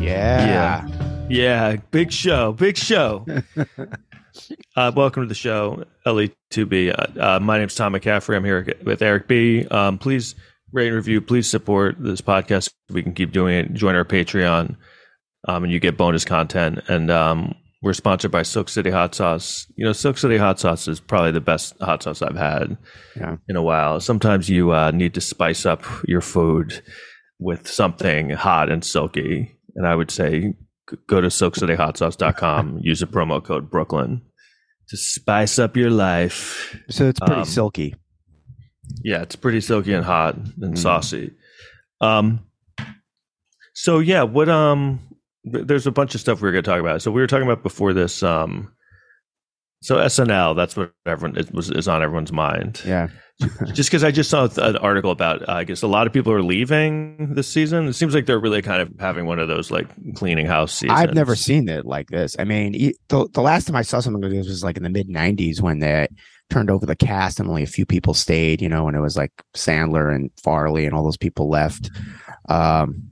Yeah. Yeah, big show, big show. uh, welcome to the show, LE2B. Uh, uh, my name's Tom McCaffrey. I'm here with Eric B. Um, please rate and review. Please support this podcast. We can keep doing it. Join our Patreon, um, and you get bonus content. And um, we're sponsored by Silk City Hot Sauce. You know, Silk City Hot Sauce is probably the best hot sauce I've had Yeah. in a while. Sometimes you uh, need to spice up your food with something hot and silky. And I would say go to silkcityhotsauce.com, use the promo code Brooklyn to spice up your life. So it's pretty Um, silky. Yeah, it's pretty silky and hot and Mm. saucy. Um, so yeah, what um, there's a bunch of stuff we were going to talk about. So we were talking about before this. Um, so SNL, that's what everyone it was is on everyone's mind. Yeah. Just because I just saw an article about, uh, I guess a lot of people are leaving this season. It seems like they're really kind of having one of those like cleaning house seasons. I've never seen it like this. I mean, the, the last time I saw something like this was like in the mid 90s when they turned over the cast and only a few people stayed, you know, and it was like Sandler and Farley and all those people left. Um,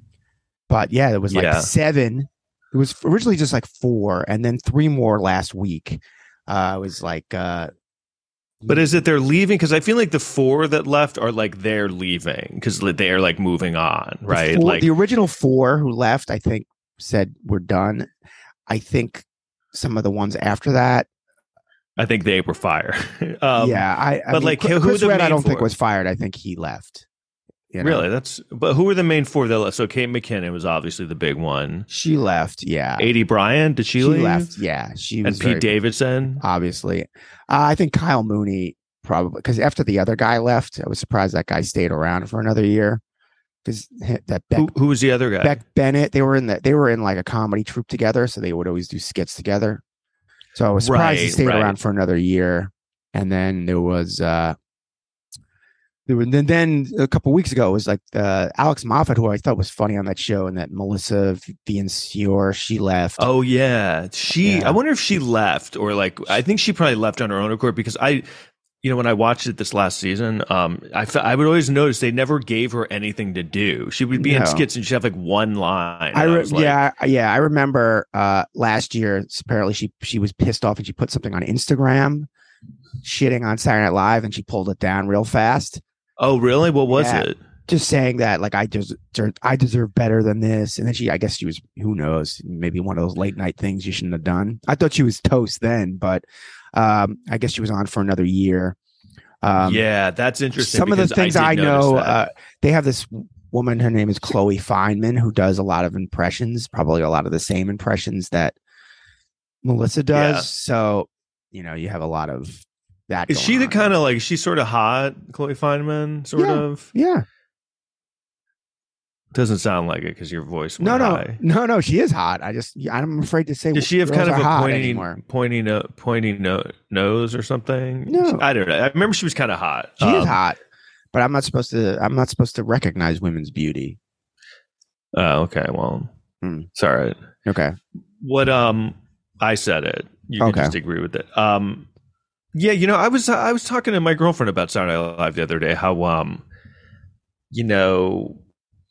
but yeah, it was like Yeah. seven. It was originally just like four and then three more last week. Uh, it was like, uh, But is it they're leaving? Because I feel like the four that left are like they're leaving because they're like moving on, the right? four- like the original four who left, I think, said we're done. I think some of the ones after that I think they were fired. um, yeah, I, I but, mean, like, Chris who the Redd, I don't think was fired. I think he left. You know? Really? That's but who were the main four that left? So Kate McKinnon was obviously the big one. She left. Yeah, Aidy Bryant, did she, leave? she leave? left. Yeah, she And Pete Davidson. obviously. Uh, I think Kyle Mooney probably because after the other guy left, I was surprised that guy stayed around for another year because that Beck, Who, who was the other guy? Beck Bennett they were in the they were in like a comedy troupe together, so they would always do skits together. So I was surprised he Right, stayed right. around for another year. And then there was uh then then a couple weeks ago it was like uh, Alex Moffat, who I thought was funny on that show, and that Melissa Villaseñor, she left. Oh yeah, she. Yeah. I wonder if she left or like. I think she probably left on her own accord because I, you know, when I watched it this last season, um, I I would always notice they never gave her anything to do. She would be in skits and she'd have like one line. I re- was like, yeah, yeah, I remember uh last year. Apparently, she she was pissed off and she put something on Instagram, shitting on Saturday Night Live, and she pulled it down real fast, Oh really? What was Yeah. it? just saying that like I deserve I deserve better than this. And then she, I guess she was, who knows, maybe one of those late night things you shouldn't have done. I thought she was toast then, but um I guess she was on for another year. Um, yeah, that's interesting. some of the things did I, know, uh, they have this woman. Her name is Chloe Fineman, who does a lot of impressions, probably a lot of the same impressions that Melissa does. Yeah. So, you know, you have a lot of that. is she the kind of like she's sort of hot, Chloe Fineman, sort Yeah. of? Yeah. Doesn't sound like it because your voice. No, went no, high. no, no. She is hot. I just, I'm afraid to say. Does she have kind of a pointy, pointy, no, pointy no, nose or something? No. I don't know. I remember she was kind of hot. She is Um, hot, but I'm not supposed to. I'm not supposed to recognize women's beauty. Oh, okay. Well, Hmm. it's all right. Okay. What um, I said it. You can just agree with it. Um, yeah, you know, I was I was talking to my girlfriend about Saturday Night Live the other day. How um, you know,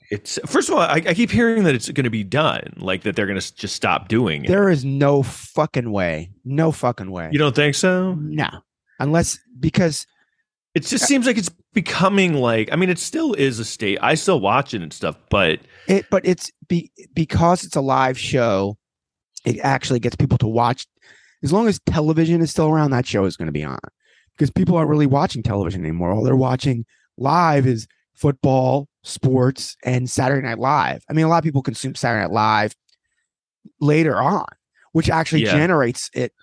it's first of all, I, I keep hearing that it's going to be done, like that they're going to just stop doing it. There is no fucking way. No fucking way. you don't think so? no, unless because It just seems like it's becoming like. I mean, it still is a state. I still watch it and stuff, but it. But it's be because it's a live show. It actually gets people to watch. As long as television is still around, that show is going to be on. Because people aren't really watching television anymore. All they're watching live is football, sports, and Saturday Night Live. I mean, a lot of people consume Saturday Night Live later on, which actually Yeah. generates it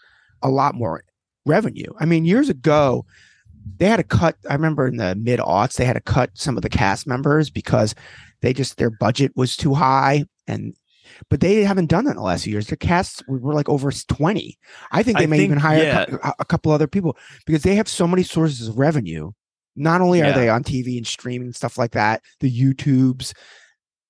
a lot more revenue. I mean, years ago, they had to cut. I remember in the mid aughts, they had to cut some of the cast members because they just their budget was too high, and but they haven't done that in the last few years. Their casts were like over twenty. I think they I may think- even hire yeah. a, a couple other people because they have so many sources of revenue. Not only are Yeah. they on TV and streaming and stuff like that, the YouTubes,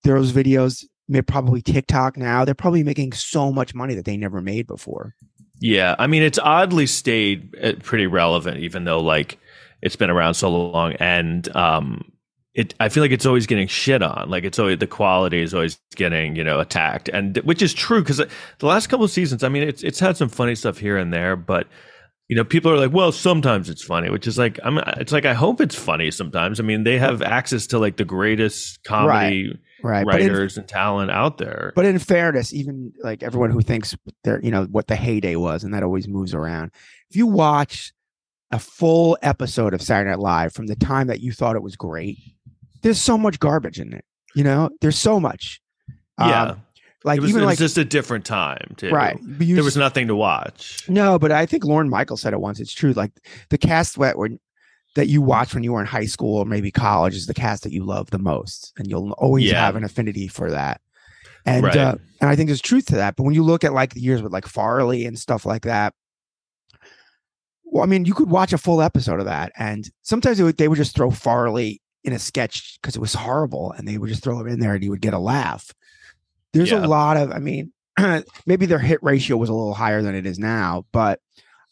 those videos, may probably TikTok now. They're probably making so much money that they never made before. Yeah, I mean, it's oddly stayed uh, pretty relevant, even though like it's been around so long, and um, it I feel like it's always getting shit on. Like it's always the quality is always getting you know attacked, and which is true because uh, the last couple of seasons, I mean, it's it's had some funny stuff here and there, but you know, people are like, well, sometimes it's funny, which is like, I'm, uh, it's like, I hope it's funny sometimes. I mean, they have access to like the greatest comedy right. writers in, and talent out there. But in fairness, even like everyone who thinks they're, you know, what the heyday was, and that always moves around. If you watch a full episode of Saturday Night Live from the time that you thought it was great, there's so much garbage in it. You know, there's so much. Yeah. Um, like it was, even it was like just a different time, too. right. you There was nothing to watch. No, but I think Lorne Michael said it once. It's true. Like the cast that when that you watch when you were in high school or maybe college is the cast that you love the most, and you'll always Yeah. have an affinity for that. And Right. uh, and I think there's truth to that. But when you look at like the years with like Farley and stuff like that, well, I mean, you could watch a full episode of that, and sometimes would, they would just throw Farley in a sketch because it was horrible, and they would just throw him in there, and he would get a laugh. There's Yeah. a lot of, I mean, maybe their hit ratio was a little higher than it is now, but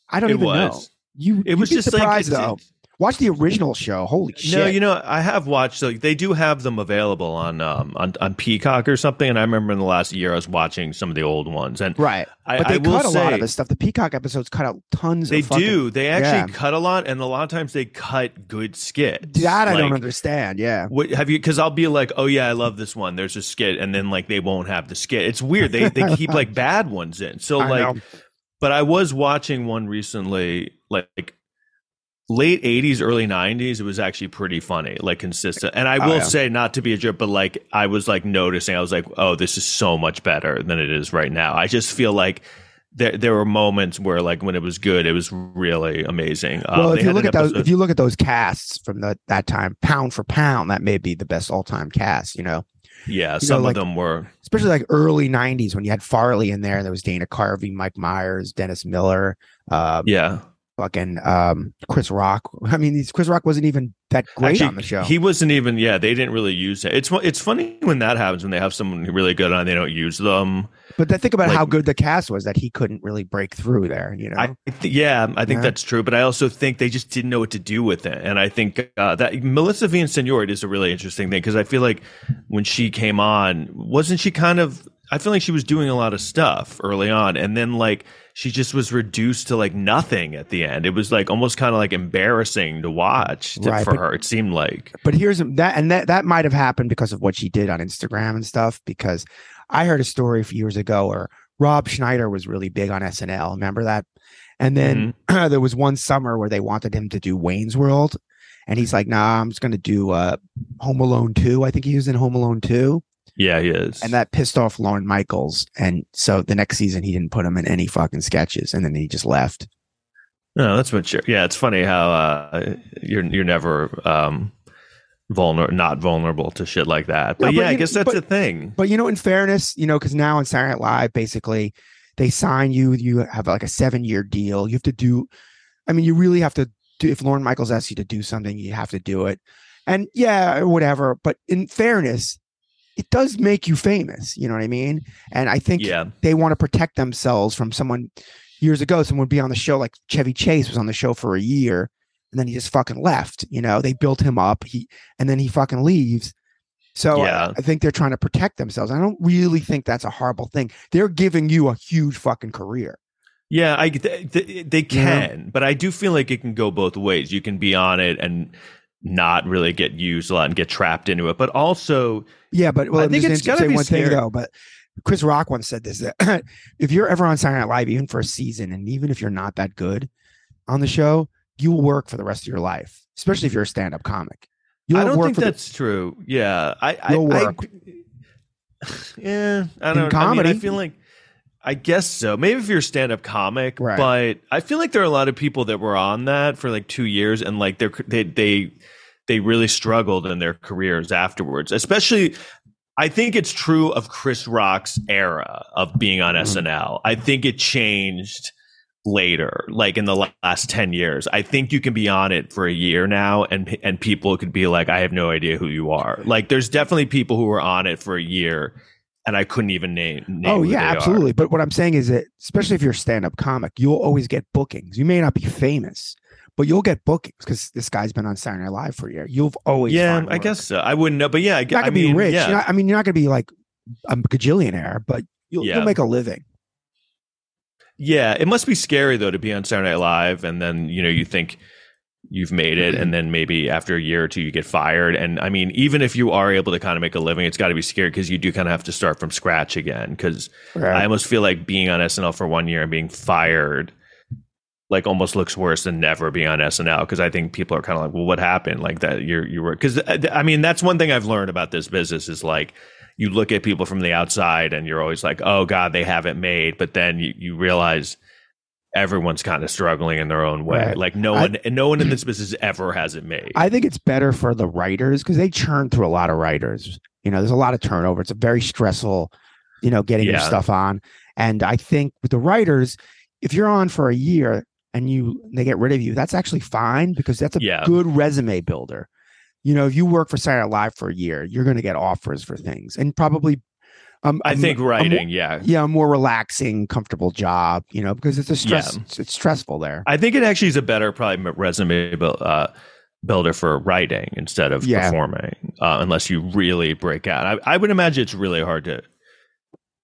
I don't It even know. You, It was just like, surprised it's- though. Watch the original show. Holy shit! No, you know, I have watched. So they do have them available on um on, on Peacock or something. And I remember in the last year, I was watching some of the old ones, and right? I, But they I cut a say, lot of this stuff. The Peacock episodes cut out tons. They fucking, do. They actually Yeah. cut a lot, and a lot of times they cut good skits. That I don't understand. Yeah, What have you? Because I'll be like, oh yeah, I love this one. There's a skit, and then like they won't have the skit. It's weird. They they keep like bad ones in. So I like, know. but I was watching one recently, like late 80s early 90s it was actually pretty funny like consistent and i Oh, will yeah. say not to be a jerk but like i was like noticing i was like oh this is so much better than it is right now i just feel like there, there were moments where like when it was good it was really amazing Um, well, if you look at those, if you look at those casts from the that time, pound for pound, that may be the best all time cast. You know, yeah you some know, of like- them were especially like early '90s when you had Farley in there. And there was Dana Carvey, Mike Myers, Dennis Miller, um, yeah fucking um, Chris Rock. I mean, these Chris Rock wasn't even that great Actually, on the show. He wasn't even. Yeah, they didn't really use it. It's it's funny when that happens when they have someone really good on, they don't use them. but then think about like- how good the cast was that he couldn't really break through there. You know, I th- yeah, I think Yeah. that's true. But I also think they just didn't know what to do with it, and I think uh, that Melissa Villaseñor is a really interesting thing because I feel like when she came on, wasn't she kind of? I feel like she was doing a lot of stuff early on, and then like she just was reduced to like nothing at the end. It was like almost kind of like embarrassing to watch to- Right, for but- her. It seemed like. but here's that and that that might have happened because of what she did on Instagram and stuff because I heard a story a few years ago where Rob Schneider was really big on SNL remember that and then Mm-hmm. there was one summer where they wanted him to do Wayne's World and he's like nah I'm just going to do uh Home Alone 2 I think he was in Home Alone 2 Yeah, he is. and that pissed off Lorne Michaels and so the next season he didn't put him in any fucking sketches and then he just left No, that's mature. Yeah, it's funny how uh, you're you're never um, vulner not vulnerable to shit like that. But No, but yeah, I guess that's but- the thing. But you know, in fairness, you know, because now in Saturday Night Live, basically, they sign you. You have like a seven-year deal. You have to do. I mean, you really have to do. If Lorne Michaels asks you to do something, you have to do it. And yeah, whatever. But in fairness, it does make you famous. You know what I mean? And I think Yeah, they want to protect themselves from someone. Years ago, someone would be on the show, like Chevy Chase was on the show for a year, and then he just fucking left. You know, they built him up. He and then he fucking leaves. So I- Yeah. I, think they're trying to protect themselves. I don't really think that's a horrible thing. They're giving you a huge fucking career. yeah, I they, they, they can, but I do feel like it can go both ways. You can be on it and not really get used a lot and get trapped into it, but also Yeah, but well, I think it's gotta say be one thing though. But Chris Rock once said this: that if you're ever on Saturday Night Live, even for a season, and even if you're not that good on the show, you will work for the rest of your life. Especially if you're a stand-up comic. You'll I don't work think for the- that's true. Yeah, I, I, You'll I- work. yeah, I don't. I mean, I comedy. feel like. I guess so. Maybe if you're a stand-up comic, Right. but I feel like there are a lot of people that were on that for like two years, and like they're they they they really struggled in their careers afterwards. Especially, I think it's true of Chris Rock's era of being on Mhm. SNL. I think it changed later, like in the last ten years. I think you can be on it for a year now, and and people could be like, I have no idea who you are. Like, there's definitely people who were on it for a year. And I couldn't even name. name Oh yeah, they are. absolutely. But what I'm saying is that, especially if you're a stand-up comic, you'll always get bookings. You may not be famous, but you'll get bookings because this guy's been on Saturday Night Live for a year. You've always yeah, I guess so. I wouldn't know, but yeah, I, you're not I mean, be rich. Yeah, not- I mean, you're not gonna be like a gajillionaire, but you'll, Yeah. you'll make a living. yeah. It must be scary though to be on Saturday Night Live, and then you know you think you've made it, and then maybe after a year or two you get fired. And I mean, even if you are able to kind of make a living, it's got to be scary because you do kind of have to start from scratch again. Because I almost feel like being on SNL for one year and being fired like almost looks worse than never being on SNL because I think people are kind of like, well, what happened? Like that you're you were because uh, I mean that's one thing I've learned about this business is like you look at people from the outside and you're always like, oh God, they haven't made, but then you, you realize everyone's kind of struggling in their own way. Right. Like no one and no one in this business ever has it made. I think it's better for the writers because they churn through a lot of writers. You know, there's a lot of turnover. It's a very stressful, you know, getting your stuff on. And I think with the writers, if you're on for a year and you they get rid of you, that's actually fine because that's a Yeah. good resume builder. You know, if you work for Saturday Night Live for a year, you're going to get offers for things and probably. Um, I think more- writing, yeah. yeah, a more relaxing, comfortable job. You know, because it's a stress. Yeah. It's, it's stressful there. I think it actually is a better probably resume buil- uh, builder for writing instead of Yeah. performing, uh, unless you really break out. I, I would imagine it's really hard to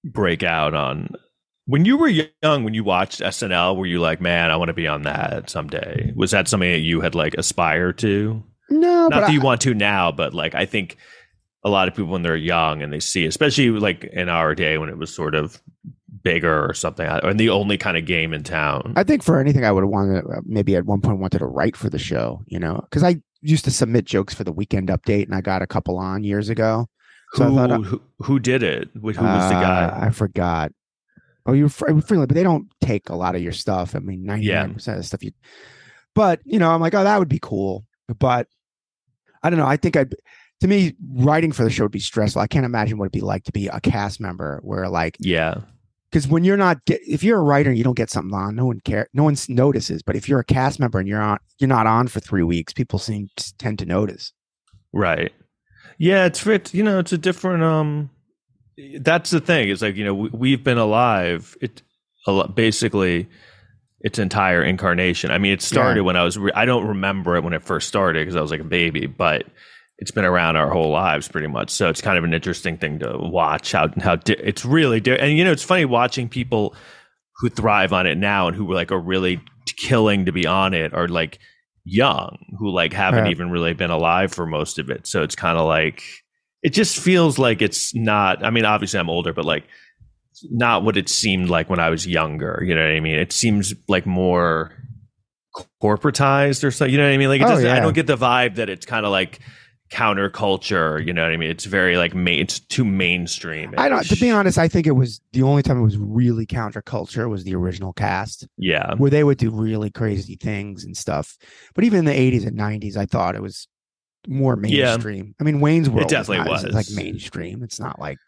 break out on. When you were young, when you watched SNL, were you like, "Man, I want to be on that someday"? Was that something that you had like aspired to? No, Not that I- you want to now, but like I think a lot of people when they're young and they see, especially like in our day when it was sort of bigger or something, and the only kind of game in town. I think for anything, I would have wanted uh, maybe at one point wanted to write for the show, you know, because I used to submit jokes for the Weekend Update, and I got a couple on years ago. So who, I thought, uh, who who did it? Who was the guy? uh, I forgot. Oh, you're fr- freelance, but they don't take a lot of your stuff. I mean, ninety nine percent of the stuff you. But you know, I'm like, oh, that would be cool. But I don't know. I think I'd. To me, writing for the show would be stressful. I can't imagine what it'd be like to be a cast member, where like Yeah, because when you're not get, if you're a writer and you don't get something on no one care no one notices but if you're a cast member and you're on you're not on for three weeks people seem tend to notice right. Yeah, it's it's you know it's a different um. That's the thing. It's like you know we, we've been alive. It a lot, basically its entire incarnation. I mean, it started Yeah. when I was. Re- I don't remember it when it first started because I was like a baby, but it's been around our whole lives pretty much. So it's kind of an interesting thing to watch how how di- it's really di- and you know it's funny watching people who thrive on it now and who like are really killing to be on it are like young who like haven't Right. even really been alive for most of it. So it's kind of like it just feels like it's not. I mean, obviously I'm older, but like not what it seemed like when I was younger. You know what I mean? It seems like more corporatized or something. You know what I mean? Like it Oh, doesn't. I don't get the vibe that it's kind of like counterculture. You know what I mean? It's very like ma- it's too mainstream. i don't to be honest i think it was the only time it was really counterculture was the original cast Yeah. where they would do really crazy things and stuff but even in the 80s and 90s i thought it was more Yeah. mainstream i mean wayne's world definitely was, not- was. like mainstream it's not like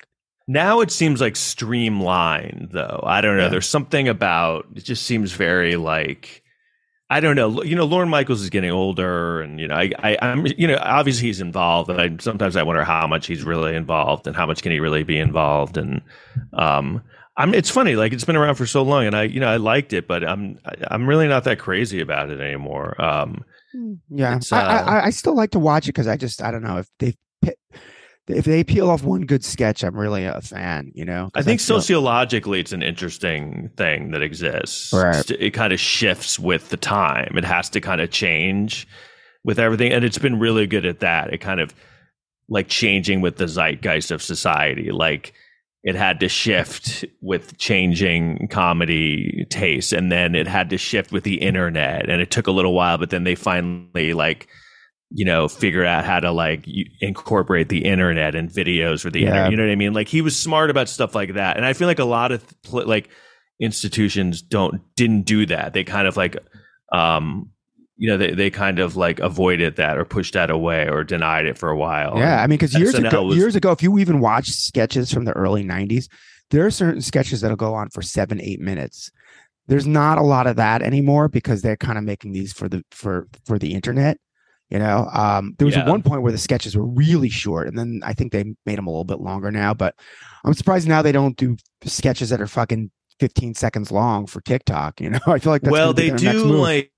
Now it seems like streamlined, though. I don't know. Yeah. There's something about it. Just seems very like I don't know. You know, Lorne Michaels is getting older, and you know, I, I I'm you know, obviously he's involved, and I sometimes I wonder how much he's really involved, and how much can he really be involved, and um. I'm, it's funny, like it's been around for so long, and I, you know, I liked it, but I'm, I'm really not that crazy about it anymore. Um, Yeah, It's, I, uh, I I still like to watch it because I just I don't know if they if they peel off one good sketch, I'm really a fan. You know, I think feel- sociologically, it's an interesting thing that exists. Right. It kind of shifts with the time. It has to kind of change with everything, and it's been really good at that. It kind of like changing with the zeitgeist of society. Like it had to shift with changing comedy tastes, and then it had to shift with the internet, and it took a little while, but then they finally like you know, figure out how to like incorporate the internet and videos for the Yeah. internet. You know what I mean? Like he was smart about stuff like that, and I feel like a lot of pl- like institutions don't didn't do that. They kind of like, um, you know, they they kind of like avoided that or pushed that away or denied it for a while. Yeah, I mean, because years SNL ago, was- years ago, if you even watch sketches from the early '90s, there are certain sketches that'll go on for seven, eight minutes. There's not a lot of that anymore because they're kind of making these for the for for the internet. You know, um, there was Yeah. one point where the sketches were really short, and then I think they made them a little bit longer now. But I'm surprised now they don't do sketches that are fucking 15 seconds long for TikTok. You know, I feel like that's well, they do like,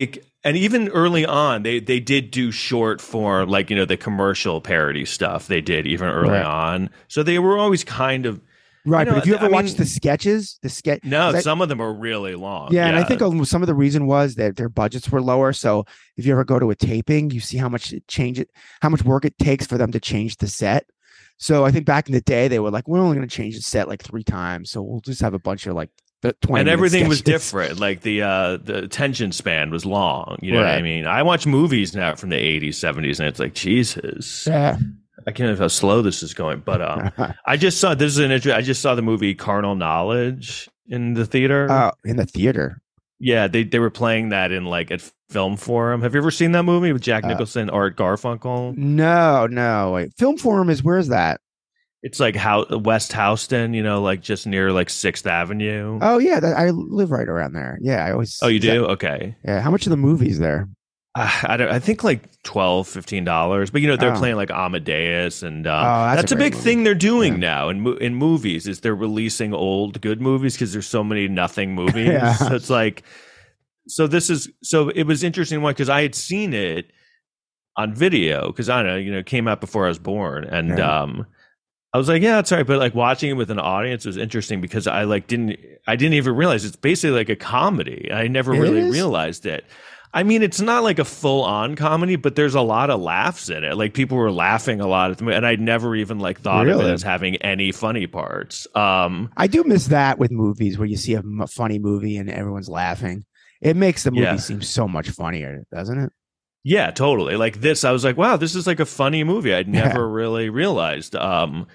and even early on, they they did do short form, like you know the commercial parody stuff. They did even early Right. on, so they were always kind of right. you know, but if you I ever watch mean- the sketches, the sketch, no. I- some of them are really long. yeah, and I think um, some of the reason was that their budgets were lower. So if you ever go to a taping, you see how much it change it, how much work it takes for them to change the set. So I think back in the day, they were like, "We're only going to change the set like three times, so we'll just have a bunch of like the twenty." and everything was different. Like the uh the attention span was long. You know what I mean? I watch movies now from the eighties, seventies, and it's like Jesus, Yeah. I can't know how slow this is going. But um, I just saw this is an interest. I just saw the movie Carnal Knowledge in the theater. Oh, in the theater. yeah, they they were playing that in like at Film Forum. Have you ever seen that movie with Jack Uh, Nicholson, Art Garfunkel? No, no. Wait. Film Forum is where's that? It's like how West Houston, you know, like just near like Sixth Avenue. Oh yeah, that, I live right around there. Yeah, I always. oh, you do? Okay. Yeah. How much of the movies there? Uh, I don't. I think like 12 dollars, but you know they're Oh. playing like Amadeus, and um, Oh, that's that's, a big movie. thing they're doing Yeah. now in in movies. Is they're releasing old good movies because there's so many nothing movies. Yeah. So it's like, so this is so it was interesting one because I had seen it on video because I don't know, you know, it came out before I was born, and Yeah. um, I was like, yeah, that's right. But like watching it with an audience was interesting because I like didn't I didn't even realize it's basically like a comedy. I never It really is? realized it. I mean, it's not like a full on comedy, but there's a lot of laughs in it. Like people were laughing a lot at the movie, and I never even like thought of it as having any funny parts. Um, I do miss that with movies where you see a m- funny movie and everyone's laughing. It makes the movie Yeah. seem so much funnier, doesn't it? yeah, totally. Like this, I was like, wow, this is like a funny movie. I'd Yeah. never really realized. Um,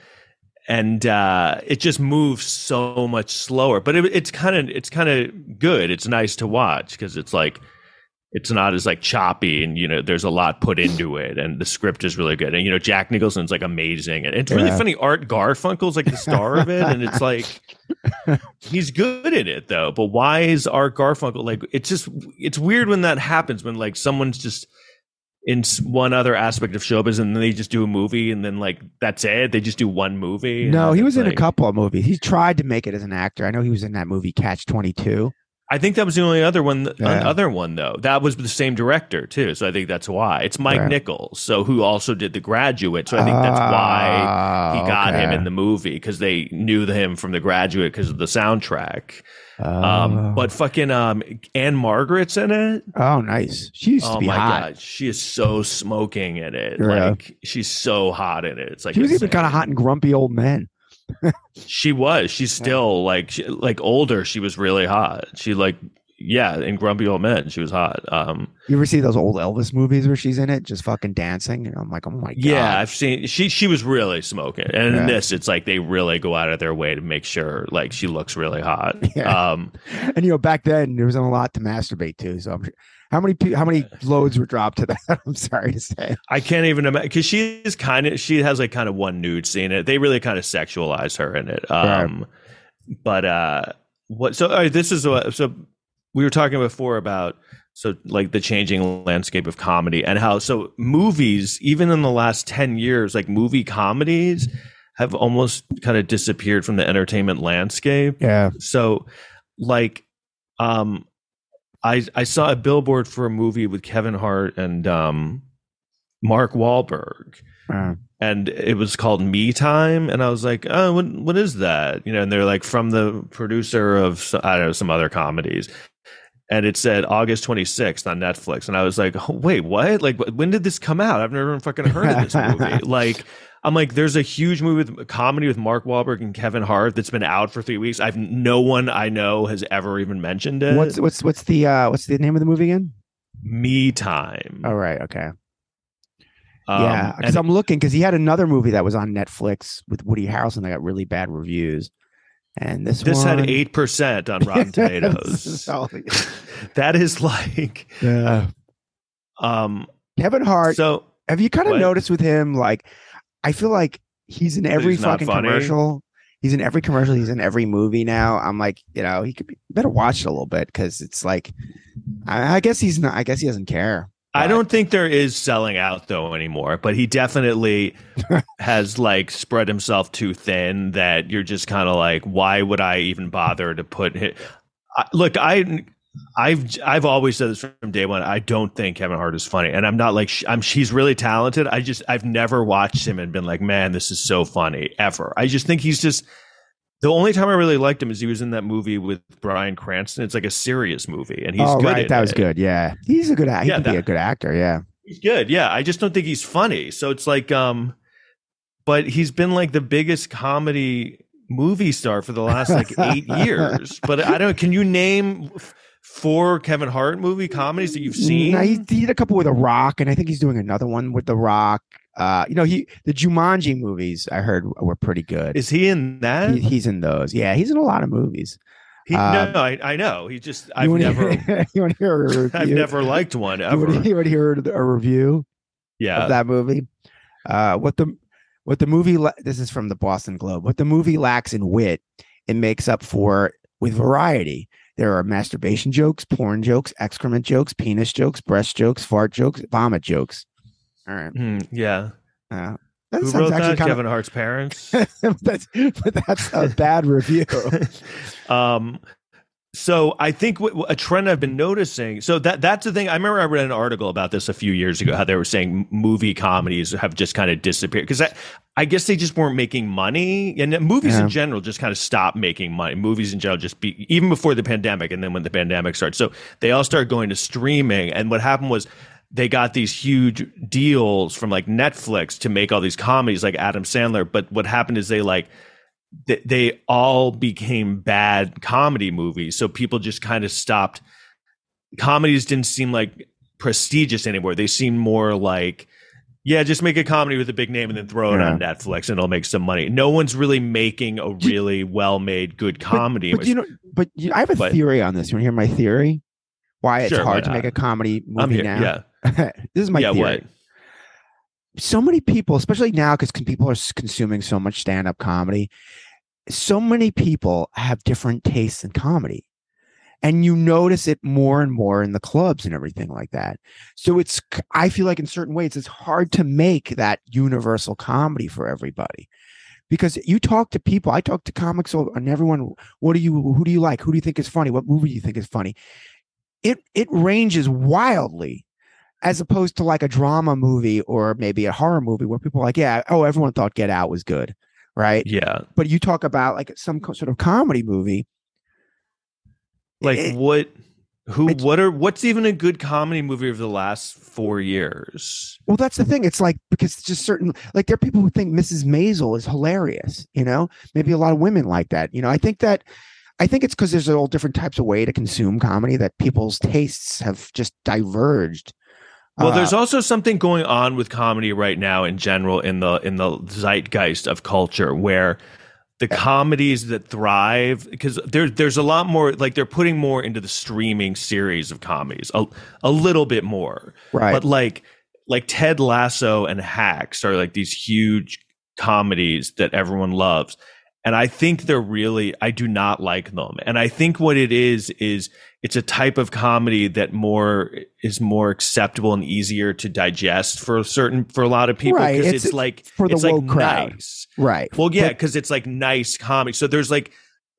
and uh, it just moves so much slower, but it, it's kind of it's kind of good. It's nice to watch because it's like it's not as like choppy and you know there's a lot put into it and the script is really good and you know jack nicholson's like amazing and it's really Yeah. funny art garfunkel's like the star of it and it's like he's good at it though but why is art garfunkel like it's just it's weird when that happens when like someone's just in one other aspect of showbiz and then they just do a movie and then like that's it they just do one movie No, he was in a couple of movies. He tried to make it as an actor. I know he was in that movie Catch Twenty Two. I think that was the only other one. Yeah. Other one though, that was the same director too. So I think that's why it's Mike Right. Nichols. So who also did The Graduate. So I think that's why he got him in the movie because they knew him from The Graduate because of the soundtrack. Um, but fucking um, Ann-Margret's in it. oh, nice. She used to Oh be my hot. god, she is so smoking in it. Yeah. Like she's so hot in it. It's like She was even insane. kind of hot and grumpy old men. She was. She's still like she, like older. She was really hot. She like yeah, in Grumpy Old Men, she was hot. Um, You ever see those old Elvis movies where she's in it, just fucking dancing? And I'm like, oh my god. yeah, I've seen she. She was really smoking, and Yeah. in this, it's like they really go out of their way to make sure like she looks really hot. Yeah. Um, And you know, back then there was a lot to masturbate to. So I'm sure, how many how many loads were dropped to that? I'm sorry to say. I can't even imagine because she is kind of she has like kind of one nude scene. in It they really kind of sexualize her in it. Um, but uh, what? So this is what. So we were talking before about so like the changing landscape of comedy and how so movies even in the last 10 years like movie comedies have almost kind of disappeared from the entertainment landscape Yeah. so like um i i saw a billboard for a movie with kevin hart and um mark Wahlberg Uh, and it was called Me Time, and I was like, "Oh, what what is that?" You know, and they're like from the producer of I don't know some other comedies, and it said August twenty sixth on Netflix, and I was like, oh, "Wait, what? Like, when did this come out? I've never even fucking heard of this movie." like, I'm like, "There's a huge movie with comedy with Mark Wahlberg and Kevin Hart that's been out for three weeks. I've no one I know has ever even mentioned it. what's what's what's the uh what's the name of the movie again? Me Time? All right. okay. Um, yeah, because I'm looking because he had another movie that was on Netflix with Woody Harrelson that got really bad reviews, and this this one had eight percent on Rotten Tomatoes. That is like yeah. um Kevin Hart. so have you kind of noticed with him? Like, I feel like he's in every he's fucking commercial. He's in every commercial. He's in every movie now. I'm like, you know, he could be better watch it a little bit because it's like, I, I guess he's not. I guess he doesn't care. I don't think there is selling out though anymore, but he definitely has like spread himself too thin that you're just kind of like, why would I even bother to put it? Look, I I've I've always said this from day one. I don't think Kevin Hart is funny, and I'm not like I'm. He's really talented. I just I've never watched him and been like, man, this is so funny ever. I just think he's just the only time I really liked him is he was in that movie with Bryan Cranston. It's like a serious movie, and he's oh, good. right, that was it. good. Yeah, he's a good. He yeah, can that, be a good actor. Yeah, he's good. Yeah, I just don't think he's funny. So it's like, um, but he's been like the biggest comedy movie star for the last like eight years. But I don't. Can you name? Four Kevin Hart movie comedies that you've seen? No, he, he, did a couple with The Rock, and I think he's doing another one with The Rock. Uh, you know, he the Jumanji movies I heard were pretty good. Is he in that? He, he's in those. Yeah, he's in a lot of movies. He, um, no, I, I know. He just I've never. You want to hear a review? I've never liked one ever. You want to, hear a review? Yeah, of that movie. Uh, what the what the movie? This is from the Boston Globe. What the movie lacks in wit, it makes up for with variety. There are masturbation jokes, porn jokes, excrement jokes, penis jokes, breast jokes, fart jokes, vomit jokes. All right. Mm, yeah. Uh, that Who wrote that? Kevin of, Hart's parents. that's, but that's a bad review. um, so I think w- a trend I've been noticing. So that that's the thing. I remember I read an article about this a few years ago. How they were saying movie comedies have just kind of disappeared because I, I guess they just weren't making money, and movies yeah. in general just kind of stopped making money. Movies in general just be even before the pandemic, and then when the pandemic started, so they all started going to streaming. And what happened was they got these huge deals from like Netflix to make all these comedies, like Adam Sandler. But what happened is they like they, they all became bad comedy movies. So people just kind of stopped. Comedies didn't seem like prestigious anymore. They seemed more like, yeah, just make a comedy with a big name and then throw it yeah. on Netflix and it'll make some money. No one's really making a really well made good comedy. But, but you know, but you, I have a but, theory on this. You want to hear my theory? Why it's sure, hard to make a comedy movie now? Yeah. this is my yeah, theory. What? So many people, especially now, because people are consuming so much stand up comedy, so many people have different tastes in comedy. And you notice it more and more in the clubs and everything like that. So it's, I feel like in certain ways, it's hard to make that universal comedy for everybody because you talk to people. I talk to comics and everyone. What do you? Who do you like? Who do you think is funny? What movie do you think is funny? It it ranges wildly as opposed to like a drama movie or maybe a horror movie where people are like, yeah, oh, everyone thought Get Out was good, right? Yeah. But you talk about like some sort of comedy movie, like it, what? Who? What are? What's even a good comedy movie of the last four years? Well, that's the thing. It's like because it's just certain. Like there are people who think Mrs. Maisel is hilarious. You know, maybe a lot of women like that. You know, I think that. I think it's because there's all different types of way to consume comedy that people's tastes have just diverged well, there's uh, also something going on with comedy right now in general in the in the zeitgeist of culture where the comedies that thrive because there, there's a lot more like they're putting more into the streaming series of comedies a, a little bit more. Right. But like like ted lasso and hacks are like these huge comedies that everyone loves and i think they're really i do not like them. And i think what it is is it's a type of comedy that more is more acceptable and easier to digest for a certain for a lot of people because it's, it's, like for the it's like crowd. nice. Right. Well yeah because it's like nice comedy. So there's like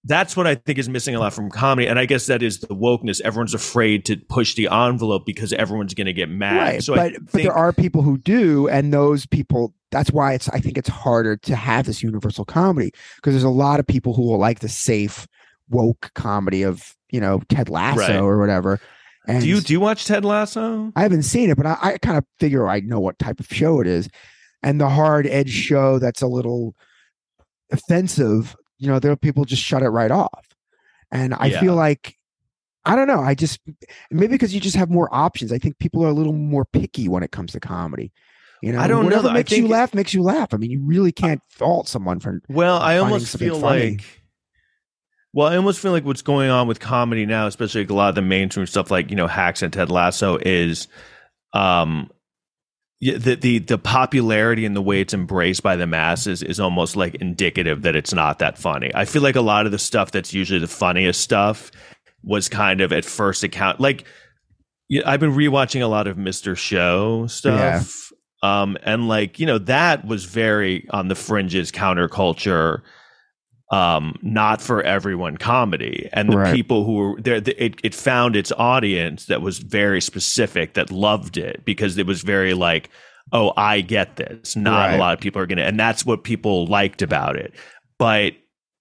that's what I think is missing a lot from comedy. And I guess that is the wokeness. Everyone's afraid to push the envelope because everyone's going to get mad. Right. So but, think, but there are people who do. And those people, that's why it's, I think it's harder to have this universal comedy because there's a lot of people who will like the safe, woke comedy of you know Ted Lasso right. or whatever. And do you do you watch Ted Lasso? I haven't seen it, but I, I kind of figure I know what type of show it is. And the hard edge show that's a little offensive, you know, there are people just shut it right off. And I yeah. feel like I don't know. I just maybe because you just have more options. I think people are a little more picky when it comes to comedy. You know, I don't whatever know. makes you laugh makes you laugh. I mean, you really can't fault someone for. Well, I almost feel funny. like well, I almost feel like what's going on with comedy now, especially like a lot of the mainstream stuff, like you know, Hacks and Ted Lasso, is um, the the the popularity and the way it's embraced by the masses is almost like indicative that it's not that funny. I feel like a lot of the stuff that's usually the funniest stuff was kind of at first account like yeah, I've been rewatching a lot of Mr. Show stuff. Um, and like, you know, that was very on the fringes counterculture, um, not for everyone comedy. And the Right. people who were there, the- it, it found its audience that was very specific that loved it because it was very like, oh, I get this. Not Right. a lot of people are going to, and that's what people liked about it. But,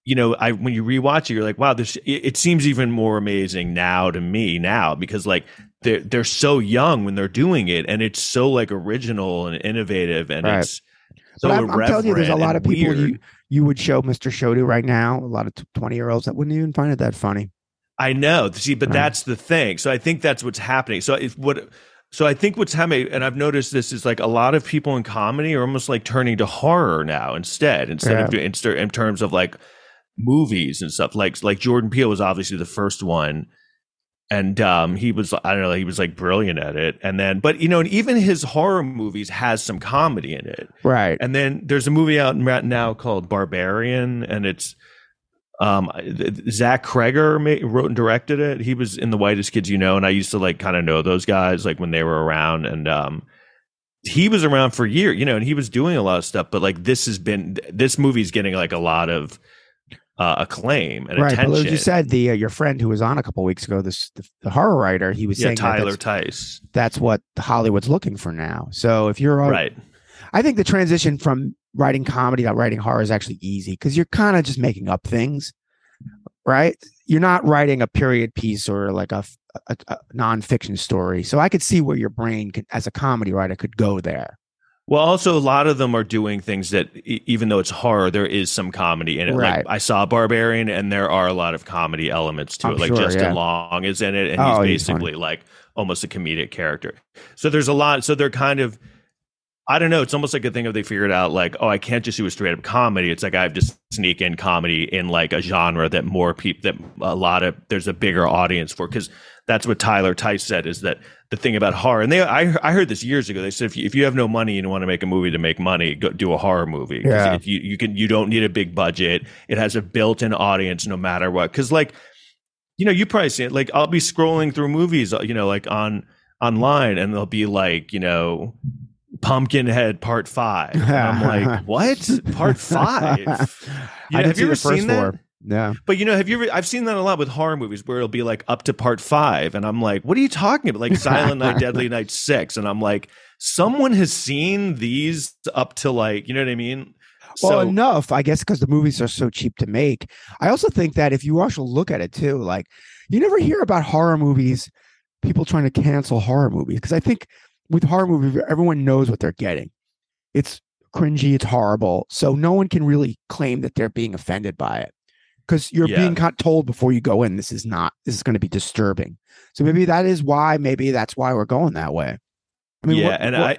you know, I, when you rewatch it, you're like, wow, this, it, it seems even more amazing now to me now because like, they're they're so young when they're doing it, and it's so like original and innovative, and Right. it's so but I'm, I'm telling you, there's a lot of people you. You would show Mr. Show to right now. A lot of 20 year olds that wouldn't even find it that funny. I know. See, but Right. that's the thing. So I think that's what's happening. So if what so I think what's happening, and I've noticed this is like a lot of people in comedy are almost like turning to horror now instead, instead of Yeah. doing instead in terms of like movies and stuff. Like like Jordan Peele was obviously the first one. And um, he was, I don't know, he was like brilliant at it. And then, but you know, and even his horror movies has some comedy in it. Right. And then there's a movie out right now called Barbarian, and it's um Zach Cregger wrote and directed it. He was in The Whitest Kids You Know, and I used to like kind of know those guys like when they were around, and um he was around for years, you know, and he was doing a lot of stuff. But like this has been this movie's getting like a lot of uh, acclaim and right. attention. But as you said, the uh, your friend who was on a couple weeks ago, this the, the horror writer, he was yeah, saying that Tyler that's, Tice, that's what Hollywood's looking for now. So if you're, a- right? I think the transition from writing comedy to writing horror is actually easy because you're kind of just making up things, right? You're not writing a period piece or like a, a, a nonfiction story. So I could see where your brain could, as a comedy writer, could go there. Well, also a lot of them are doing things that, e- even though it's horror, there is some comedy in it. Right. Like I saw Barbarian, and there are a lot of comedy elements to I'm it. Like sure, Justin yeah. Long is in it, and Oh, he's he's basically like almost a comedic character. So there's a lot. So they're kind of, I don't know. It's almost like a thing of they figured out like, oh, I can't just do a straight up comedy. It's like I have to sneak in comedy in like a genre that more people that a lot of there's a bigger audience for because that's what Tyler Tice said is that the thing about horror and they I I heard this years ago. They said if you, if you have no money and you want to make a movie to make money, go do a horror movie. Yeah. if you you can you don't need a big budget. It has a built-in audience no matter what. Because like you know you probably see it. Like I'll be scrolling through movies, uh, you know, like on online, and they'll be like you know. Pumpkinhead Part Five. And I'm like, what? Part Five? You know, I have you ever seen that? four. Yeah. But you know, have you ever? I've seen that a lot with horror movies where it'll be like up to part five, and I'm like, what are you talking about? Like Silent Night, Deadly Night six, and I'm like, someone has seen these up to like, you know what I mean? Well, so enough, I guess, because the movies are so cheap to make. I also think that if you also look at it too, like you never hear about horror movies, people trying to cancel horror movies. Because I think with horror movies, everyone knows what they're getting. It's cringy, it's horrible. So no one can really claim that they're being offended by it. Because you're Yeah. being told before you go in, this is not, this is going to be disturbing. So maybe mm-hmm. that is why, maybe that's why we're going that way. I mean, yeah, what- and what- I.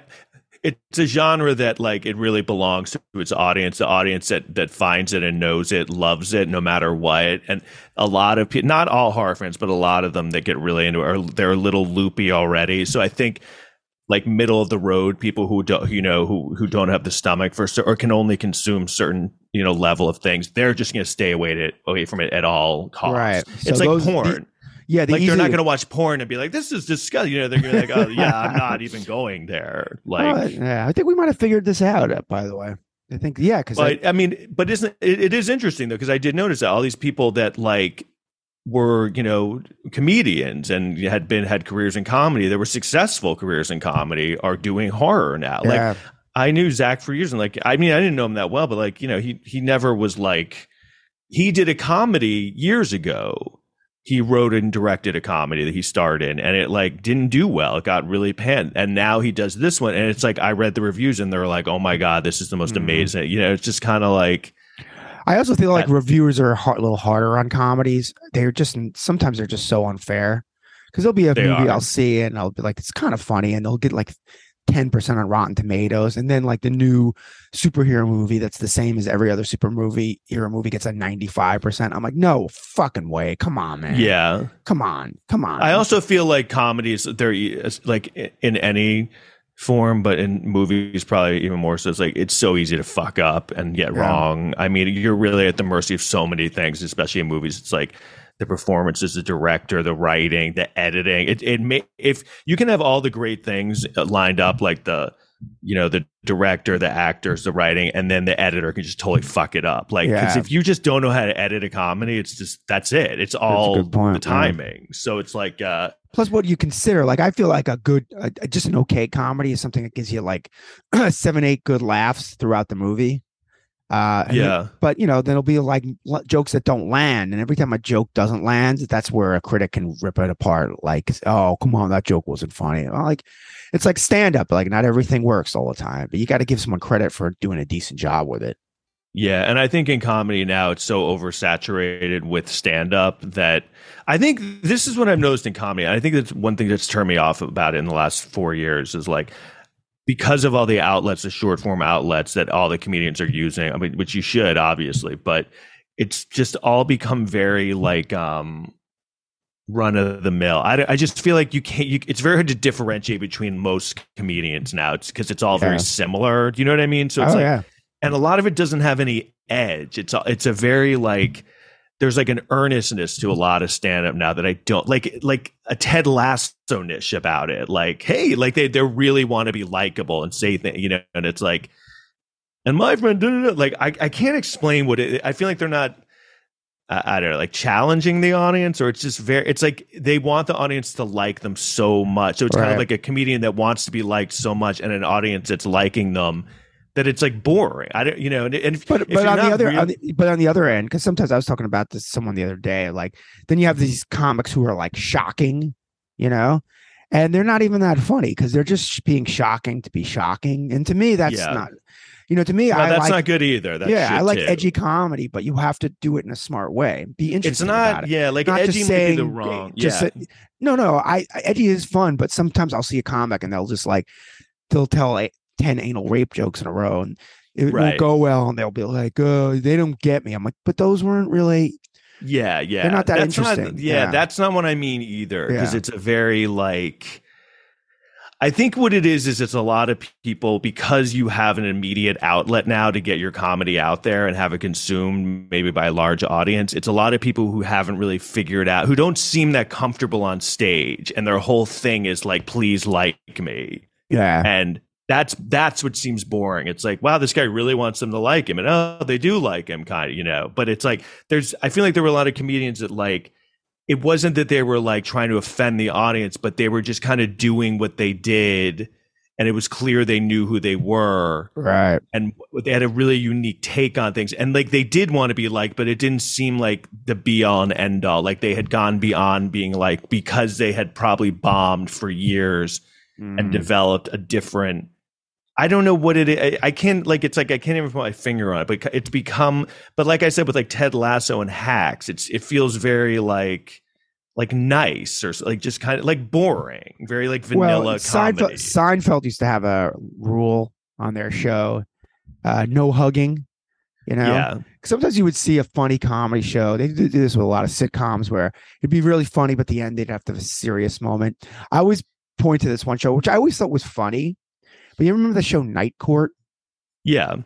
It's a genre that like it really belongs to its audience, the audience that that finds it and knows it, loves it, no matter what. And a lot of people, not all horror fans, but a lot of them that get really into it, are they're a little loopy already. So I think like middle of the road people who don't you know who who don't have the stomach for or can only consume certain you know level of things they're just going to stay away to away from it at all costs Right. it's So like those- the- porn yeah, the like they're not going to watch porn and be like this is disgusting you know they're going to be like oh yeah i'm not even going there like Oh, yeah, I think we might have figured this out. uh, By the way, I think yeah, because but I, mean, but isn't it, it is interesting though because I did notice that all these people that like were you know comedians and had been had careers in comedy, that were successful careers in comedy, are doing horror now. Like yeah, I knew Zach for years, and like I mean, I didn't know him that well, but like you know, he he never was like he did a comedy years ago. He wrote and directed a comedy that he starred in, and it like didn't do well. It got really panned, and now he does this one, and it's like I read the reviews, and they're like, "Oh my god, this is the most Mhm. amazing." You know, it's just kind of like I also feel like That- reviewers are a little harder on comedies. They're just sometimes they're just so unfair because there'll be a movie are. I'll see and I'll be like, it's kind of funny, and they'll get like ten percent on Rotten Tomatoes, and then like the new superhero movie that's the same as every other super movie hero movie gets a ninety five percent. I'm like, no fucking way, come on, man, yeah. come on, come on. I also feel like comedies they're like in any form, but in movies probably even more so. It's like it's so easy to fuck up and get Yeah. wrong. I mean, you're really at the mercy of so many things, especially in movies. It's like the performances, the director, the writing, the editing. It it may if you can have all the great things uh, lined up, like the you know the director, the actors, the writing, and then the editor can just totally fuck it up. Like because Yeah. if you just don't know how to edit a comedy, it's just that's it. It's all point, the timing. So it's like uh Plus, what you consider, like, I feel like a good, uh, just an okay comedy is something that gives you like seven, eight good laughs throughout the movie. Uh, yeah. but you know, then there'll be like l- jokes that don't land, and every time a joke doesn't land, that's where a critic can rip it apart. Like, oh, come on, that joke wasn't funny. Like, it's like stand up. Like, not everything works all the time, but you got to give someone credit for doing a decent job with it. Yeah, and I think in comedy now it's so oversaturated with stand up that I think this is what I've noticed in comedy. And I think that's one thing that's turned me off about it in the last four years is like because of all the outlets, the short form outlets that all the comedians are using. I mean, which you should obviously, but it's just all become very like um run of the mill. I, I just feel like you can't. You, it's very hard to differentiate between most comedians now. It's because it's all Yeah. very similar. Do you know what I mean? So it's oh like yeah, and a lot of it doesn't have any edge. It's a, it's a very like there's like an earnestness to a lot of stand up now that I don't like like a Ted Lasso niche about it. Like, hey, like they they really want to be likable and say things, you know, and it's like and my friend da, da, da, like I, I can't explain what it I feel like they're not I, I don't know, like challenging the audience, or it's just very. It's like they want the audience to like them so much. So it's kind of like a comedian that wants to be liked so much, and an audience that's liking them that it's like boring. I don't, you know, and, and if, but if but on the other, real- on the, but on the other end, because sometimes I was talking about this someone the other day, like then you have these comics who are like shocking, you know, and they're not even that funny because they're just being shocking to be shocking, and to me that's yeah. not, you know, to me I that's like, not good either. That yeah, I like too. edgy comedy, but you have to do it in a smart way. Be interesting. It's not it. yeah, like not edgy saying, the wrong. Just yeah. Say, no, no, I edgy is fun, but sometimes I'll see a comic and they'll just like they'll tell a 10 anal rape jokes in a row and it right. won't go well and they'll be like oh they don't get me i'm like but those weren't really yeah yeah they're not that that's interesting not, yeah, yeah, that's not what i mean either because yeah. it's a very like I think what it is is it's a lot of people because you have an immediate outlet now to get your comedy out there and have it consumed maybe by a large audience. It's a lot of people who haven't really figured out who don't seem that comfortable on stage and their whole thing is like please like me. Yeah. And that's that's what seems boring. It's like, wow, this guy really wants them to like him, and oh, they do like him, kind of, you know. But it's like there's, I feel like there were a lot of comedians that like, it wasn't that they were like trying to offend the audience, but they were just kind of doing what they did, and it was clear they knew who they were, right. and they had a really unique take on things, and like they did want to be liked, but it didn't seem like the be all and end all. Like they had gone beyond being like because they had probably bombed for years and Mm. developed a different I don't know what it is. I, I can't like it's like I can't even put my finger on it, but it's become but like I said with like Ted Lasso and Hacks, it's it feels very like like nice or like just kind of like boring, very like vanilla well, Seinfeld. Seinfeld used to have a rule on their show: uh, no hugging. You know, yeah. sometimes you would see a funny comedy show. They do this with a lot of sitcoms where it'd be really funny, but at the end they'd have to have a serious moment. I always point to this one show, which I always thought was funny. But you remember the show Night Court? Yeah.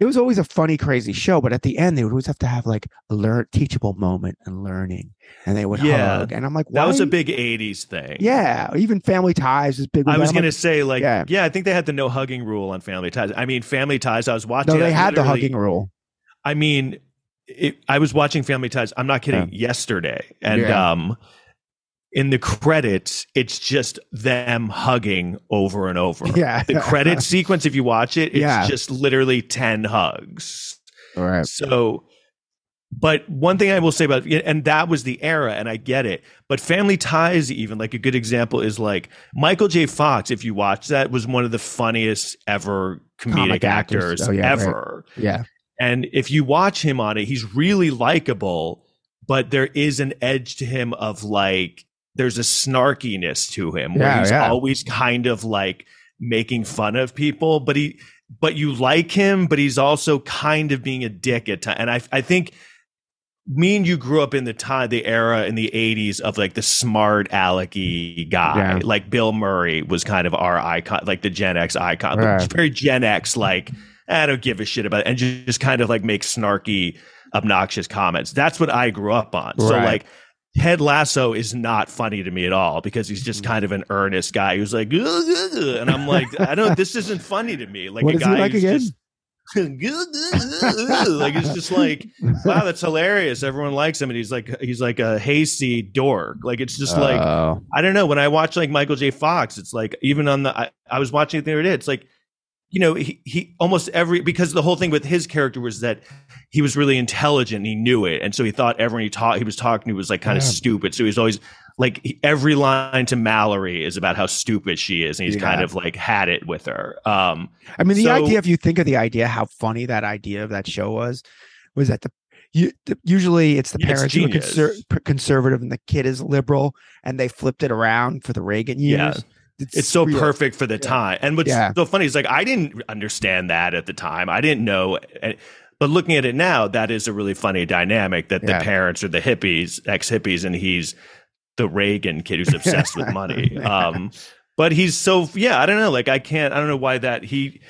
It was always a funny, crazy show, but at the end they would always have to have like a learn teachable moment and learning, and they would Yeah. hug. And I'm like, That was a big 80s thing. yeah. Even Family Ties is big. I was going like, to say like yeah. Yeah. I think they had the no hugging rule on Family Ties. I mean Family Ties I was watching no, they had the hugging rule. I mean, it, I was watching Family Ties. I'm not kidding. Yesterday, and Yeah. um, in the credits, it's just them hugging over and over. Yeah. The credit sequence, if you watch it, it's Yeah. just literally ten hugs. All right. So, but one thing I will say about and that was the era, and I get it. But Family Ties, even like a good example, is like Michael J. Fox. If you watch that, was one of the funniest ever comedic actors. Oh, yeah, right. ever. Yeah. And if you watch him on it, he's really likable, but there is an edge to him of like, there's a snarkiness to him where Yeah, he's yeah. always kind of like making fun of people, but he, but you like him, but he's also kind of being a dick at times. And I, I think me and you grew up in the time, the era in the 80s of like the smart alecky guy. Yeah. Like Bill Murray was kind of our icon, like the Gen X icon, Right. very Gen X, like, I don't give a shit about it, and just, just kind of like make snarky, obnoxious comments. That's what I grew up on. So like, Ted Lasso is not funny to me at all because he's just mm-hmm. kind of an earnest guy who's like, "Ugh, ugh, ugh," and I'm like, I don't. This isn't funny to me. Like What a is guy like who's again? just. like it's just like wow that's hilarious everyone likes him and he's like he's like a hasty dork like it's just like Oh. I don't know. When I watch like Michael J. Fox, it's like even on the I, I was watching it the other day. It's like you know he he almost every because the whole thing with his character was that he was really intelligent. And he knew it, and so he thought everyone he taught he was talking to was like kind of Yeah. stupid. So he's always like he- every line to Mallory is about how stupid she is, and he's kind of like had it with her. Um, I mean, the So- idea, if you think of the idea, how funny that idea of that show was, was that the, you, usually it's the Yeah, it's parents who are conser- conservative and the kid is liberal, and they flipped it around for the Reagan Yeah. Years. it's so real. perfect for the time. And what's Yeah. so funny is like I didn't understand that at the time. I didn't know. But looking at it now, that is a really funny dynamic that Yeah. the parents are the hippies, ex hippies, and he's the Reagan kid who's obsessed with money. Um, but he's so yeah, I don't know. Like I can't. I don't know why that he.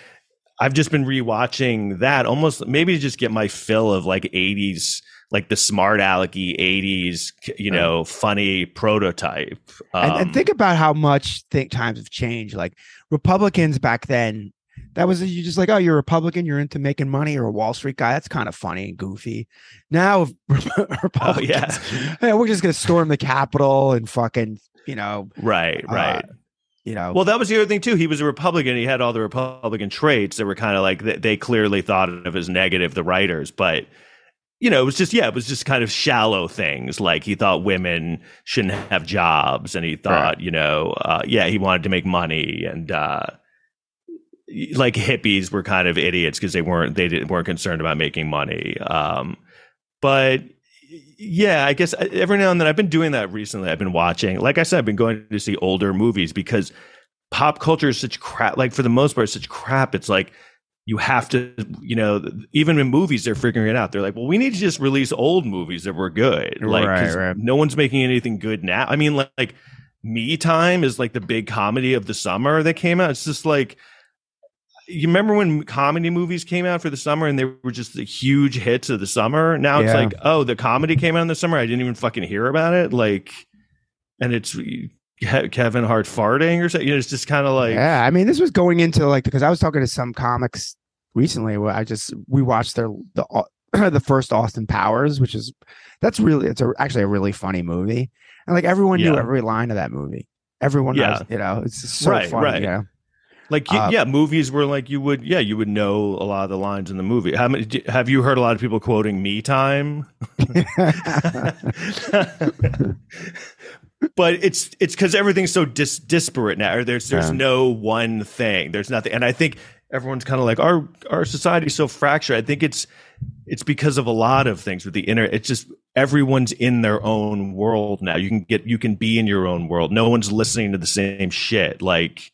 I've just been rewatching that almost maybe to just get my fill of like '80s, like the smart alecky '80s, you know, funny prototype. and, Um, and think about how much think times have changed. Like Republicans back then, that was you just like, oh, you're a Republican, you're into making money, or a Wall Street guy. That's kind of funny and goofy. Now, Republicans, Oh, yeah. we're just gonna storm the Capitol and fucking, you know, right, right. uh, you know, Well, that was the other thing too. He was a Republican. He had all the Republican traits that were kind of like they, they clearly thought of as negative. The writers, but you know, it was just yeah, it was just kind of shallow things. Like he thought women shouldn't have jobs, and he thought you know, uh, yeah, he wanted to make money, and uh, like hippies were kind of idiots because they weren't they didn't, weren't concerned about making money. Um, but yeah, I guess uh, every now and then I've been doing that recently. I've been watching, like I said, I've been going to see older movies because pop culture is such crap. Like for the most part, it's such crap. It's like you have to, you know, even in movies, they're figuring it out. They're like, well, we need to just release old movies that were good. Like, Right, right. no one's making anything good now. I mean, like, like Me Time is like the big comedy of the summer that came out. It's just like, you remember when comedy movies came out for the summer and they were just the huge hits of the summer? Now it's Yeah. like, oh, the comedy came out in the summer. I didn't even fucking hear about it. Like, and it's Kevin Hart farting or something. You know, it's just kind of like, yeah. I mean, this was going into like because I was talking to some comics recently where I just we watched their the the first Austin Powers, which is that's really it's a, actually a really funny movie, and like everyone knew every line of that movie. Everyone Yeah. knows, you know, it's so Right, funny. right. You know? like Uh, yeah, movies were like you would, yeah, you would know a lot of the lines in the movie. How many? Have you heard a lot of people quoting "Me Time"? but it's it's because everything's so dis- disparate now. There's there's Yeah. no one thing. There's nothing, and I think everyone's kind of like our our society's so fractured. I think it's it's because of a lot of things with the internet. It's just everyone's in their own world now. You can get you can be in your own world. No one's listening to the same shit. Like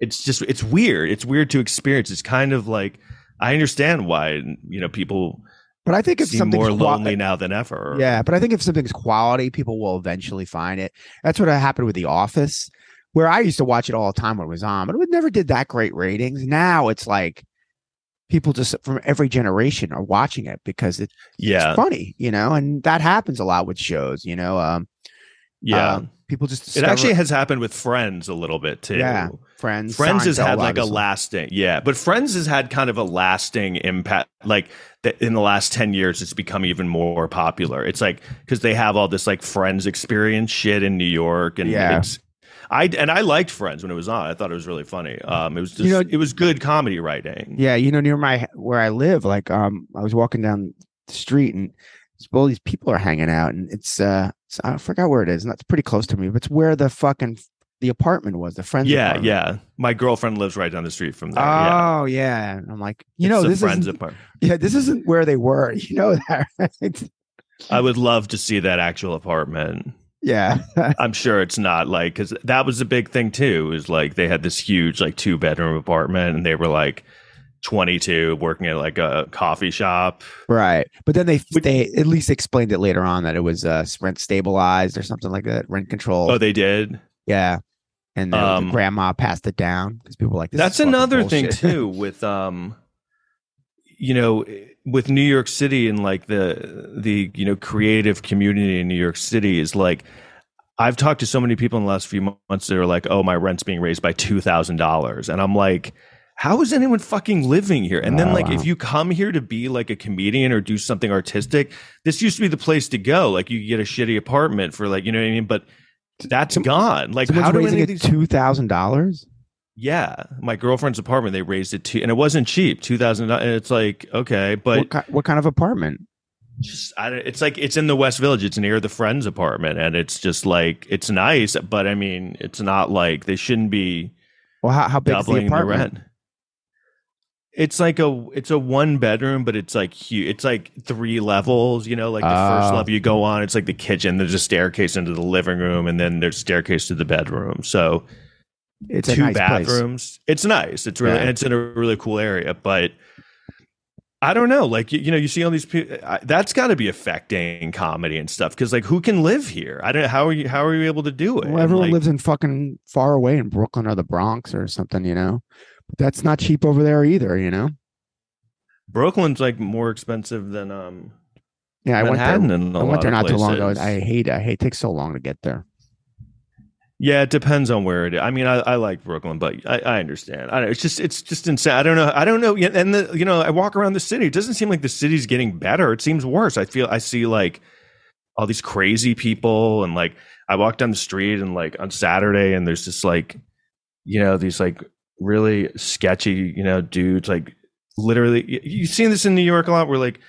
it's just it's weird. It's weird to experience. It's kind of like I understand why you know people but I think if seem something's more lonely now than ever. Yeah, but I think if something's quality, people will eventually find it. That's what happened with The Office, where I used to watch it all the time when it was on, but it never did that great ratings. Now it's like people just from every generation are watching it because it, yeah, it's funny, you know, and that happens a lot with shows, you know. Um, yeah. um, people just it actually has happened with Friends a little bit too. Yeah, Friends. Friends has had like a lasting, yeah, but Friends has had kind of a lasting impact. Like that in the last 10 years, it's become even more popular. It's like because they have all this like Friends experience shit in New York. And Yeah. I, and I liked Friends when it was on. I thought it was really funny. Um, it was just, You know- it was good comedy writing. Yeah, you know, near my where I live, like um, I was walking down the street and all these people are hanging out, and it's uh, it's, I forgot where it is, and that's pretty close to me, but it's where the fucking the apartment was, the friends. Yeah, apartment. yeah. My girlfriend lives right down the street from there. Oh yeah, And I'm like, you know, It's a this friends apartment. yeah, this isn't where they were. You know that, right? I would love to see that actual apartment. yeah, I'm sure it's not like because that was a big thing too. Is like they had this huge like two bedroom apartment and they were like 22 working at like a coffee shop. right. But then they they at least explained it later on that it was uh rent stabilized or something like that, rent control. Oh, they did. Yeah, and then the Um, grandma passed it down because people like this That's another thing too with um, you know, with New York City and like the the you know creative community in New York City is like I've talked to so many people in the last few months that are like, "Oh, my rent's being raised by two thousand dollars," and I'm like, "How is anyone fucking living here?" And then Oh, like, wow. if you come here to be like a comedian or do something artistic, this used to be the place to go. Like, you get a shitty apartment for like, you know what I mean? But that's Some- gone. Like, how do raising any it of these? two thousand dollars. Yeah, my girlfriend's apartment, they raised it to, and it wasn't cheap, two thousand. And it's like, okay, but What, ki- what kind of apartment? just I it's like it's in the West Village. It's near the friend's apartment, and it's just like it's nice, but I mean, it's not like they shouldn't be Well, how, how big is the doubling the, apartment? rent. It's like a it's a one bedroom, but it's like huge. It's like three levels. You know, like the first Oh. level you go on, it's like the kitchen. There's a staircase into the living room, and then there's a staircase to the bedroom. So It's a two nice place. bathrooms. It's nice. It's really Yeah. and it's in a really cool area, but. I don't know. Like you, you know, you see all these people. That's got to be affecting comedy and stuff. Because like, who can live here? I don't. How are you? How are you able to do it? Well, everyone Like, lives in fucking far away in Brooklyn or the Bronx or something, you know. That's not cheap over there either, you know. Brooklyn's like more expensive than um Yeah, I went there. Manhattan. in a I went there not too long ago. I hate. I hate. It takes so long to get there. Yeah, it depends on where it is. I mean, I, I like Brooklyn, but I, I understand. I, it's just it's just insane. I don't know. I don't know. And the, you know, I walk around the city. It doesn't seem like the city's getting better. It seems worse. I feel I see like all these crazy people, and like I walk down the street and like on Saturday, and there's just like you know these like really sketchy you know dudes like literally. you- You've seen this in New York a lot, where like.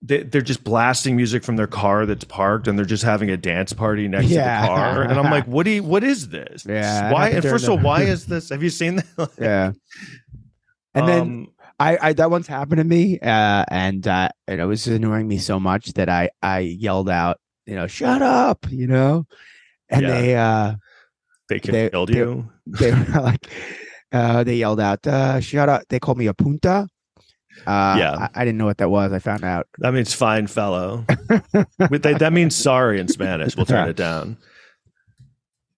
They, they're just blasting music from their car that's parked, and they're just having a dance party next Yeah. to the car. And I'm like, "What do you? What is this? Yeah, why? And first of all, why is this? Have you seen that? Yeah. And then Um, I, I that once happened to me, uh, and uh, and it was annoying me so much that I I yelled out, you know, shut up, you know, and Yeah. they uh they they- killed they- you. they were like, uh, they yelled out, uh, shut up. They called me a punta. Uh, Yeah. I, I didn't know what that was. I found out. That means fine fellow. That, means sorry in Spanish. We'll turn it down.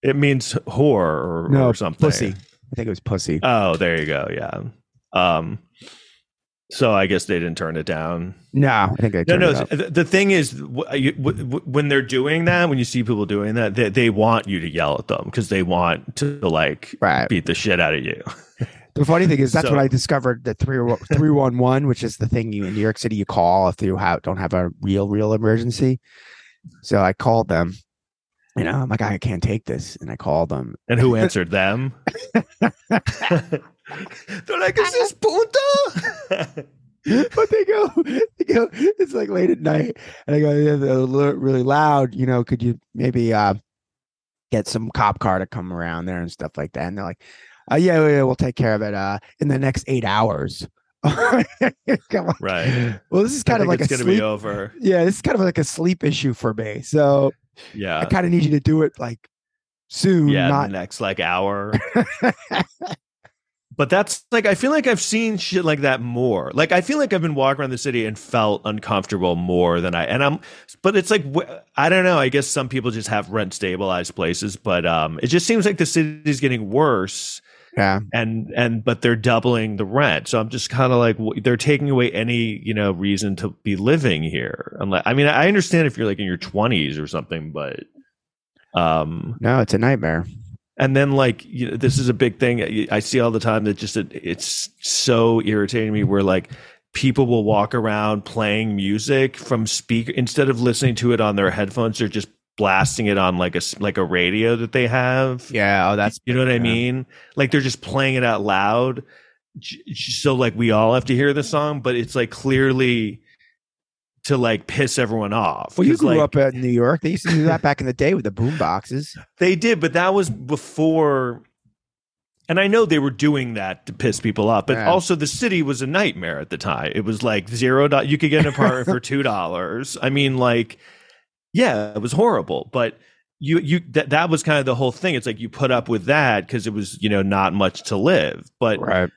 It means whore or, No, or something. pussy. I think it was pussy. Oh, there you go. Yeah. Um. So I guess they didn't turn it down. no, I think they No, no. The, the thing is, wh- you- wh- wh- when they're doing that, when you see people doing that, they, they want you to yell at them because they want to like Right. beat the shit out of you. The funny thing is that's So- what I discovered the three three one one, which is the thing you in New York City you call if you have, don't have a real real emergency. So I called them. You know, I'm like, I can't take this, and I called them. And who answered them? They're like, "Is this punta?" but they go, they go. It's like late at night, and I go, "Yeah, really loud. You know, could you maybe uh get some cop car to come around there and stuff like that?" And they're like, uh, "Yeah, yeah, we'll take care of it uh in the next eight hours." Come on. right. Well, this is kind of like a it's gonna sleep. be over. yeah, this is kind of like a sleep issue for me. So yeah, I kind of need you to do it like soon, Yeah. not the next like hour. But that's like I feel like I've seen shit like that more. Like I feel like I've been walking around the city and felt uncomfortable more than I and I'm but it's like I don't know, I guess some people just have rent stabilized places, but um it just seems like the city's getting worse yeah. and and but they're doubling the rent. So I'm just kind of like they're taking away any, you know, reason to be living here. Unless I mean, I understand if you're like in your 20s or something, but um No, it's a nightmare. And then like you know, this is a big thing. I see all the time that just it's so irritating me where like people will walk around playing music from speaker instead of listening to it on their headphones they're just blasting it on like a like a radio that they have. Yeah. Oh, that's you know what I mean? Like they're just playing it out loud. So like we all have to hear the song but it's like clearly to like piss everyone off Well, you grew like, up in New York. They used to do that back in the day with the boom boxes. They did, but that was before. And I know they were doing that to piss people off, but Yeah. also the city was a nightmare at the time. It was like zero. do- You could get an apartment for two dollars. I mean, like, yeah, it was horrible. But you, you that that was kind of the whole thing. It's like you put up with that because it was you know not much to live. But Right.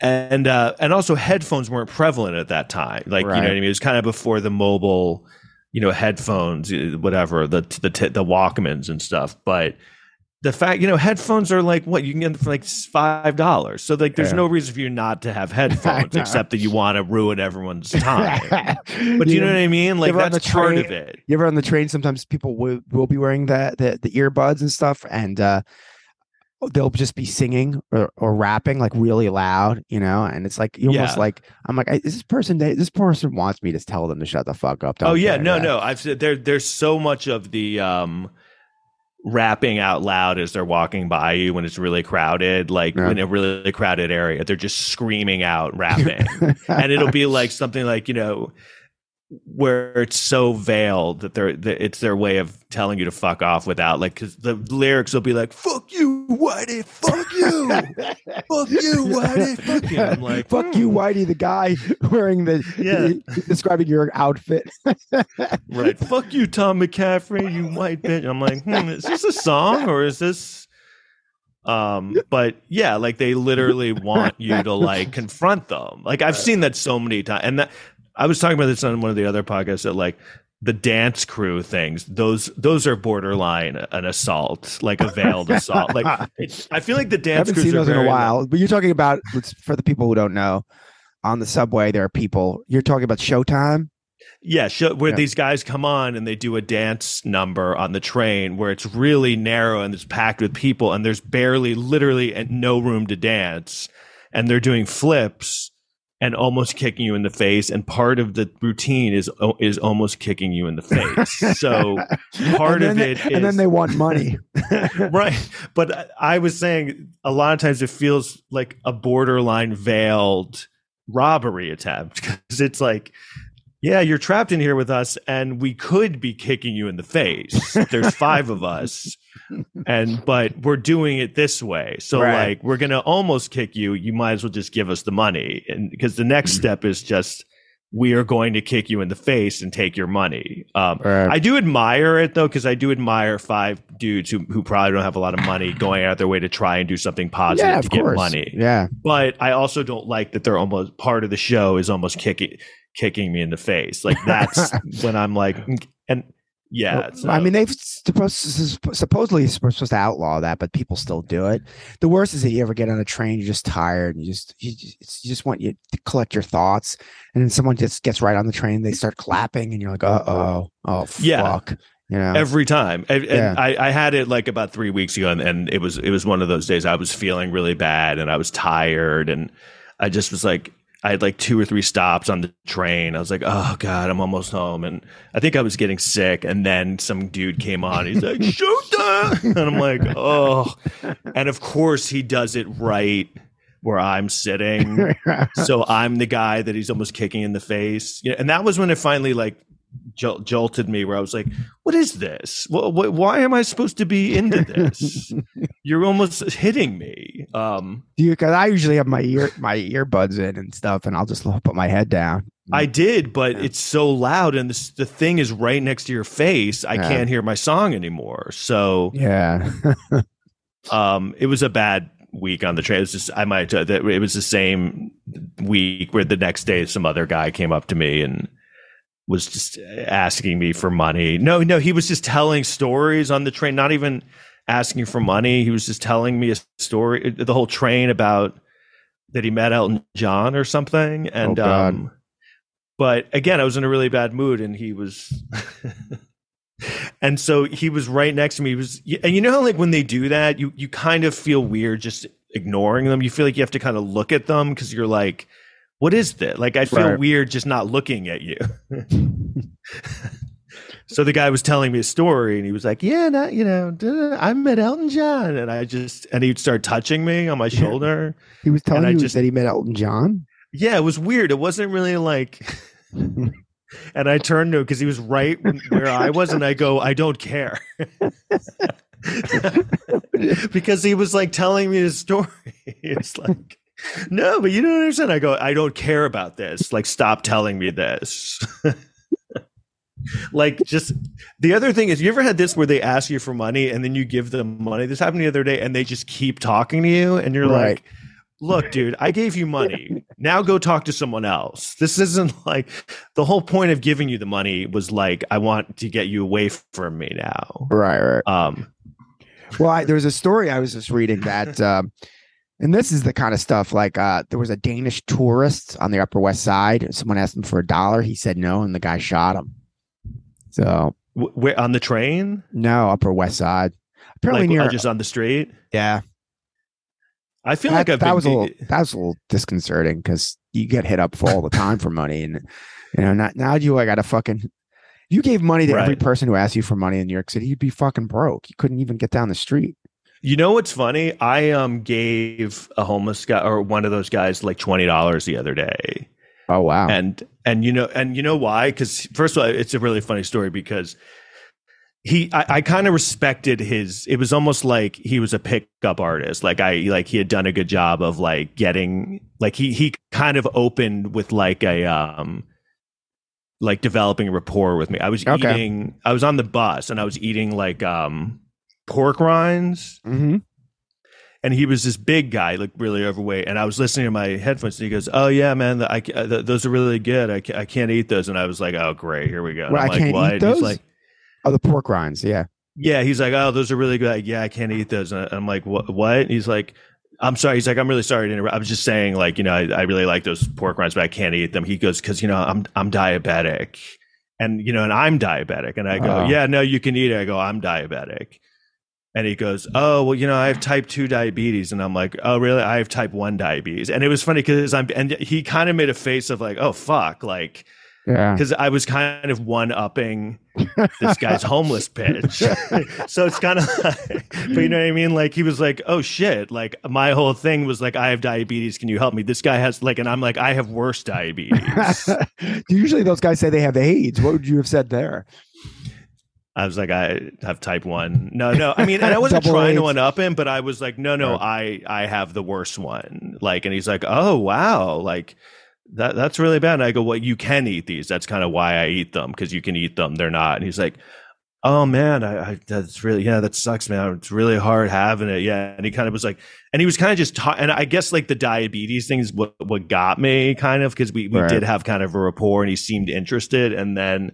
And uh and also headphones weren't prevalent at that time. Like you know what i mean? It was kind of before the mobile you know headphones uh, whatever the the the walkmans and stuff. But the fact you know headphones are like what you can get them for like five dollars. So like there's Yeah. no reason for you not to have headphones except that you want to ruin everyone's time. But do you know what i mean? like that's the part of it. You ever on the train? Sometimes people will, will be wearing the, the the earbuds and stuff, and uh, they'll just be singing or, or rapping like really loud, you know. And it's like you almost Yeah. like I'm like, is this person? This person wants me to tell them to shut the fuck up. oh yeah no no i've said there there's so much of the um rapping out loud as they're walking by you when it's really crowded like Yeah. in a really crowded area they're just screaming out rapping and it'll be like something like you know where it's so veiled that they're that it's their way of telling you to fuck off without like because the lyrics will be like "fuck you, Whitey, fuck you, fuck you, Whitey, fuck you." I'm like, fuck you, hmm. Whitey, the guy wearing the Yeah. describing your outfit. right? Fuck you, Tom McCaffrey, you white bitch. I'm like, hmm, is this a song or is this? Um, but yeah, like they literally want you to like confront them. Like I've seen that so many times, and that I was talking about this on one of the other podcasts that like the dance crew things those those are borderline an assault like a veiled assault like i feel like the dance I haven't seen those in a while. But you're talking about for the people who don't know, on the subway there are people. You're talking about Showtime. Yeah, show, where Yeah. these guys come on and they do a dance number on the train where it's really narrow and it's packed with people and there's barely, literally, and no room to dance, and they're doing flips and almost kicking you in the face. And part of the routine is oh, is almost kicking you in the face. So part of it they, and then they want money. right. But I- I was saying a lot of times it feels like a borderline veiled robbery attempt because it's like, yeah, you're trapped in here with us, and we could be kicking you in the face. There's five of us, and but we're doing it this way. So Right. like, we're gonna almost kick you. You might as well just give us the money, and because the next Mm-hmm. step is just we are going to kick you in the face and take your money. Um, Right. I do admire it though, because I do admire five dudes who, who probably don't have a lot of money going out their way to try and do something positive yeah, to get course. money. Yeah, But I also don't like that they're almost part of the show is almost kicking kicking me in the face. Like that's when I'm like, "Mm," and yeah. Well, so- I mean, they've supposedly supposed to outlaw that, but people still do it. The worst is that you ever get on a train, you're just tired, and you just you just, you just want you to collect your thoughts, and then someone just gets right on the train, they start clapping, and you're like, uh oh, oh Yeah. fuck, you know. every time and, and Yeah. I, I had it like about three weeks ago and, and it was it was one of those days i was feeling really bad and i was tired and i just was like i had like two or three stops on the train. I was like oh god i'm almost home. And i think i was getting sick and then some dude came on. He's like showtime and i'm like oh. And of course he does it right where i'm sitting. So I'm the guy that he's almost kicking in the face. And that was when it finally like jol- jolted me, where I was like, "What is this? Wh- wh- why am I supposed to be into this? You're almost hitting me." Um, Do you? Because I usually have my ear my earbuds in and stuff, and I'll just put my head down. I did, but Yeah. it's so loud, and this, the thing is right next to your face. I Yeah. can't hear my song anymore. So yeah, um, it was a bad week on the train. It was just I might uh, it was the same week where the next day some other guy came up to me and was just asking me for money. No, no, he was just telling stories on the train, not even asking for money. He was just telling me a story the whole train about that he met Elton John or something and Oh, um but again, I was in a really bad mood and he was And so he was right next to me. He was, and you know how like when they do that, you you kind of feel weird just ignoring them. You feel like you have to kind of look at them because you're like, what is this? Like I feel Right. weird just not looking at you. so the guy was telling me a story, and he was like, "Yeah, not, you know, I met Elton John," and I just and he'd start touching me on my shoulder. he was telling you just- that he met Elton John. yeah, it was weird. It wasn't really like. And I turned to him because he was right where I was, and I go, I don't care. because he was like telling me his story. It's like, no, but you don't understand. I go, I don't care about this. Like, stop telling me this. like, just the other thing is, you ever had this where they ask you for money and then you give them money? This happened the other day, and they just keep talking to you, and you're Right. like, look, dude, I gave you money. Now go talk to someone else. This isn't like the whole point of giving you the money was like, I want to get you away from me now. Right, right. Um, Well, I, there was a story I was just reading that, um, and this is the kind of stuff like uh, there was a Danish tourist on the Upper West Side. Someone asked him for a dollar. He said no, and the guy shot him. So Where on the train? no, Upper West Side. Apparently Like near. uh, just on the street? yeah, I feel that, like I've that been was a little that was a little disconcerting because you get hit up for all the time for money, and you know not, now you I got to fucking. You gave money to every person who asked you for money in New York City, you'd be fucking broke. You couldn't even get down the street. You know what's funny? I um gave a homeless guy or one of those guys like twenty dollars the other day. Oh wow! and and you know and you know why because first of all it's a really funny story because he i, I kind of respected his it was almost like he was a pickup artist like i like he had done a good job of like getting like he he kind of opened with like a um like developing a rapport with me i was Okay. eating i was on the bus and i was eating like um pork rinds hmm and he was this big guy, like really overweight. And I was listening to my headphones, and he goes, "Oh yeah, man, the, I, uh, the, those are really good. I, I can't eat those." And I was like, "Oh great, here we go." Well, I'm I like, can't "What?" eat those? like, Oh, the pork rinds. Yeah. "Yeah." He's like, "Oh, those are really good." Like, yeah, I can't eat those. And I'm like, "What?" What? He's like, "I'm sorry." He's like, "I'm really sorry to interrupt. I was just saying, like, you know, I, I really like those pork rinds, but I can't eat them." He goes, "Because you know, I'm I'm diabetic." And you know, and I'm diabetic, and I go, Oh. "Yeah, no, you can eat it." I go, "I'm diabetic," And he goes, "Oh, well, you know, I have type 2 diabetes." And I'm like, "Oh, really? I have type 1 diabetes." And it was funny cuz I'm and he kind of made a face of like, "Oh, fuck." Like Yeah. cuz I was kind of one-upping this guy's homeless pitch. so it's kind of like, but you know what I mean? Like he was like, "Oh shit." Like my whole thing was like, "I have diabetes, can you help me?" This guy has like and I'm like, "I have worse diabetes." Usually those guys say they have AIDS. What would you have said there? I was like, I have type one. No, no. I mean, and I wasn't trying to one up him, but I was like, no, no, I I have the worst one. Like, and he's like, oh wow, like that that's really bad. And I go, well, you can eat these. That's kind of why I eat them because you can eat them. They're not. And he's like, oh man, I, I that's really yeah, that sucks, man. It's really hard having it. Yeah, and he kind of was like, and he was kind of just ta- and I guess like the diabetes thing is what what got me kind of because we we Right. did have kind of a rapport, and he seemed interested, and then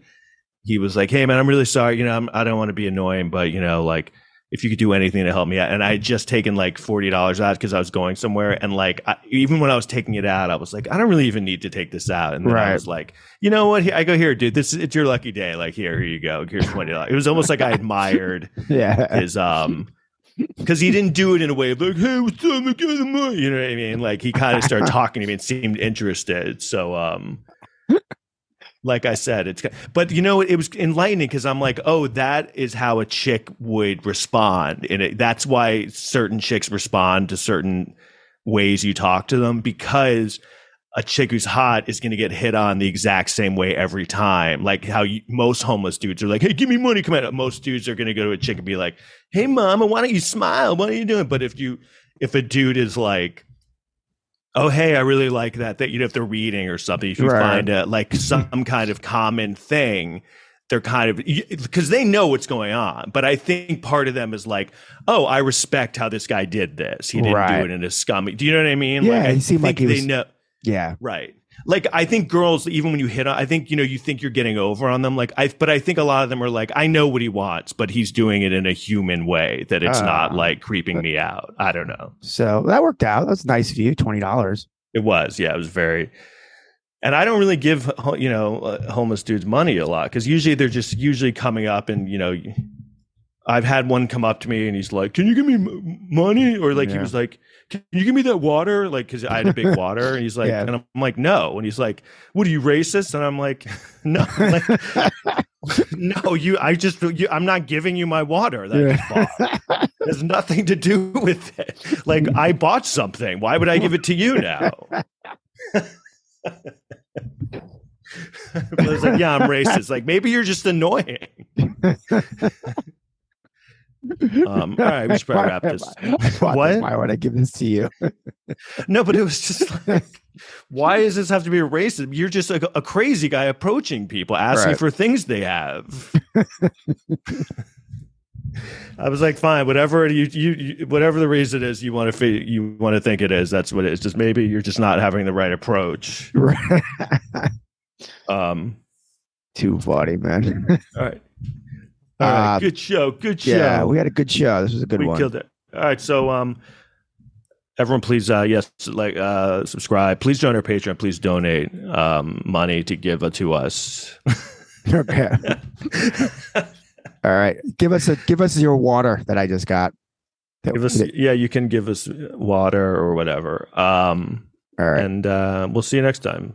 he was like, "Hey man, I'm really sorry. You know, I'm, I don't want to be annoying, but you know, like if you could do anything to help me out." And I had just taken like forty dollars out because I was going somewhere, and like I, even when I was taking it out, I was like, "I don't really even need to take this out." And then I was like, "You know what? I go here, dude. This is it's your lucky day. Like here, here you go. Here's twenty dollars." It was almost like I admired Yeah. his um. Because he didn't do it in a way of like, "Hey, what's up? Me the money." You know what I mean? Like he kind of started talking to me and seemed interested. So, um, like I said, it's but you know it was enlightening because I'm like, oh, that is how a chick would respond, and it, that's why certain chicks respond to certain ways you talk to them because a chick who's hot is going to get hit on the exact same way every time. Like how you, most homeless dudes are like, hey, give me money, come out. Most dudes are going to go to a chick and be like, hey, mama, why don't you smile? What are you doing? But if you if a dude is like oh hey i really like that that you know if they're reading or something if you Right. find a, like some kind of common thing they're kind of because they know what's going on but i think part of them is like oh i respect how this guy did this he didn't Right. do it in a scummy do you know what i mean Yeah, like, I he seemed like he they was- know Yeah. right like i think girls even when you hit on i think you know you think you're getting over on them like i but i think a lot of them are like i know what he wants but he's doing it in a human way that it's not Ah. like creeping me out i don't know So that worked out. That's nice of you. Twenty dollars. It was, yeah, it was very. And I don't really give you know uh, homeless dudes money a lot because usually they're just usually coming up and you know, I've had one come up to me and he's like, "Can you give me m- money?" Or like he was like, "Can you give me that water?" Like because I had a big water and he's like, Yeah. and I'm like, "No," and he's like, "What are you racist?" And I'm like, "No, like, no, you. I just you, I'm not giving you my water that I just bought." has nothing to do with it. Like I bought something. Why would I give it to you now? I was like, yeah, I'm racist. Like maybe you're just annoying. Um, all right, we should probably wrap this. What? What? Why would I give this to you? No, but it was just like, why does this have to be a racist? You're just a, a crazy guy approaching people, asking Right. for things they have. I was like, fine, whatever you, you, you whatever the reason is you want to you want to think it is. That's what it is. Just maybe you're just not having the right approach. Um, Too funny, man. all right. All right, Uh, good show. Good show. Yeah, we had a good show. This was a good we one. killed it. All right, so um, everyone, please, uh, yes, like uh, subscribe. Please join our Patreon. Please donate um money to give uh, to us. okay. All right. Give us a give us your water that I just got. That- give us, yeah, you can give us water or whatever. Um, all right. and uh, we'll see you next time.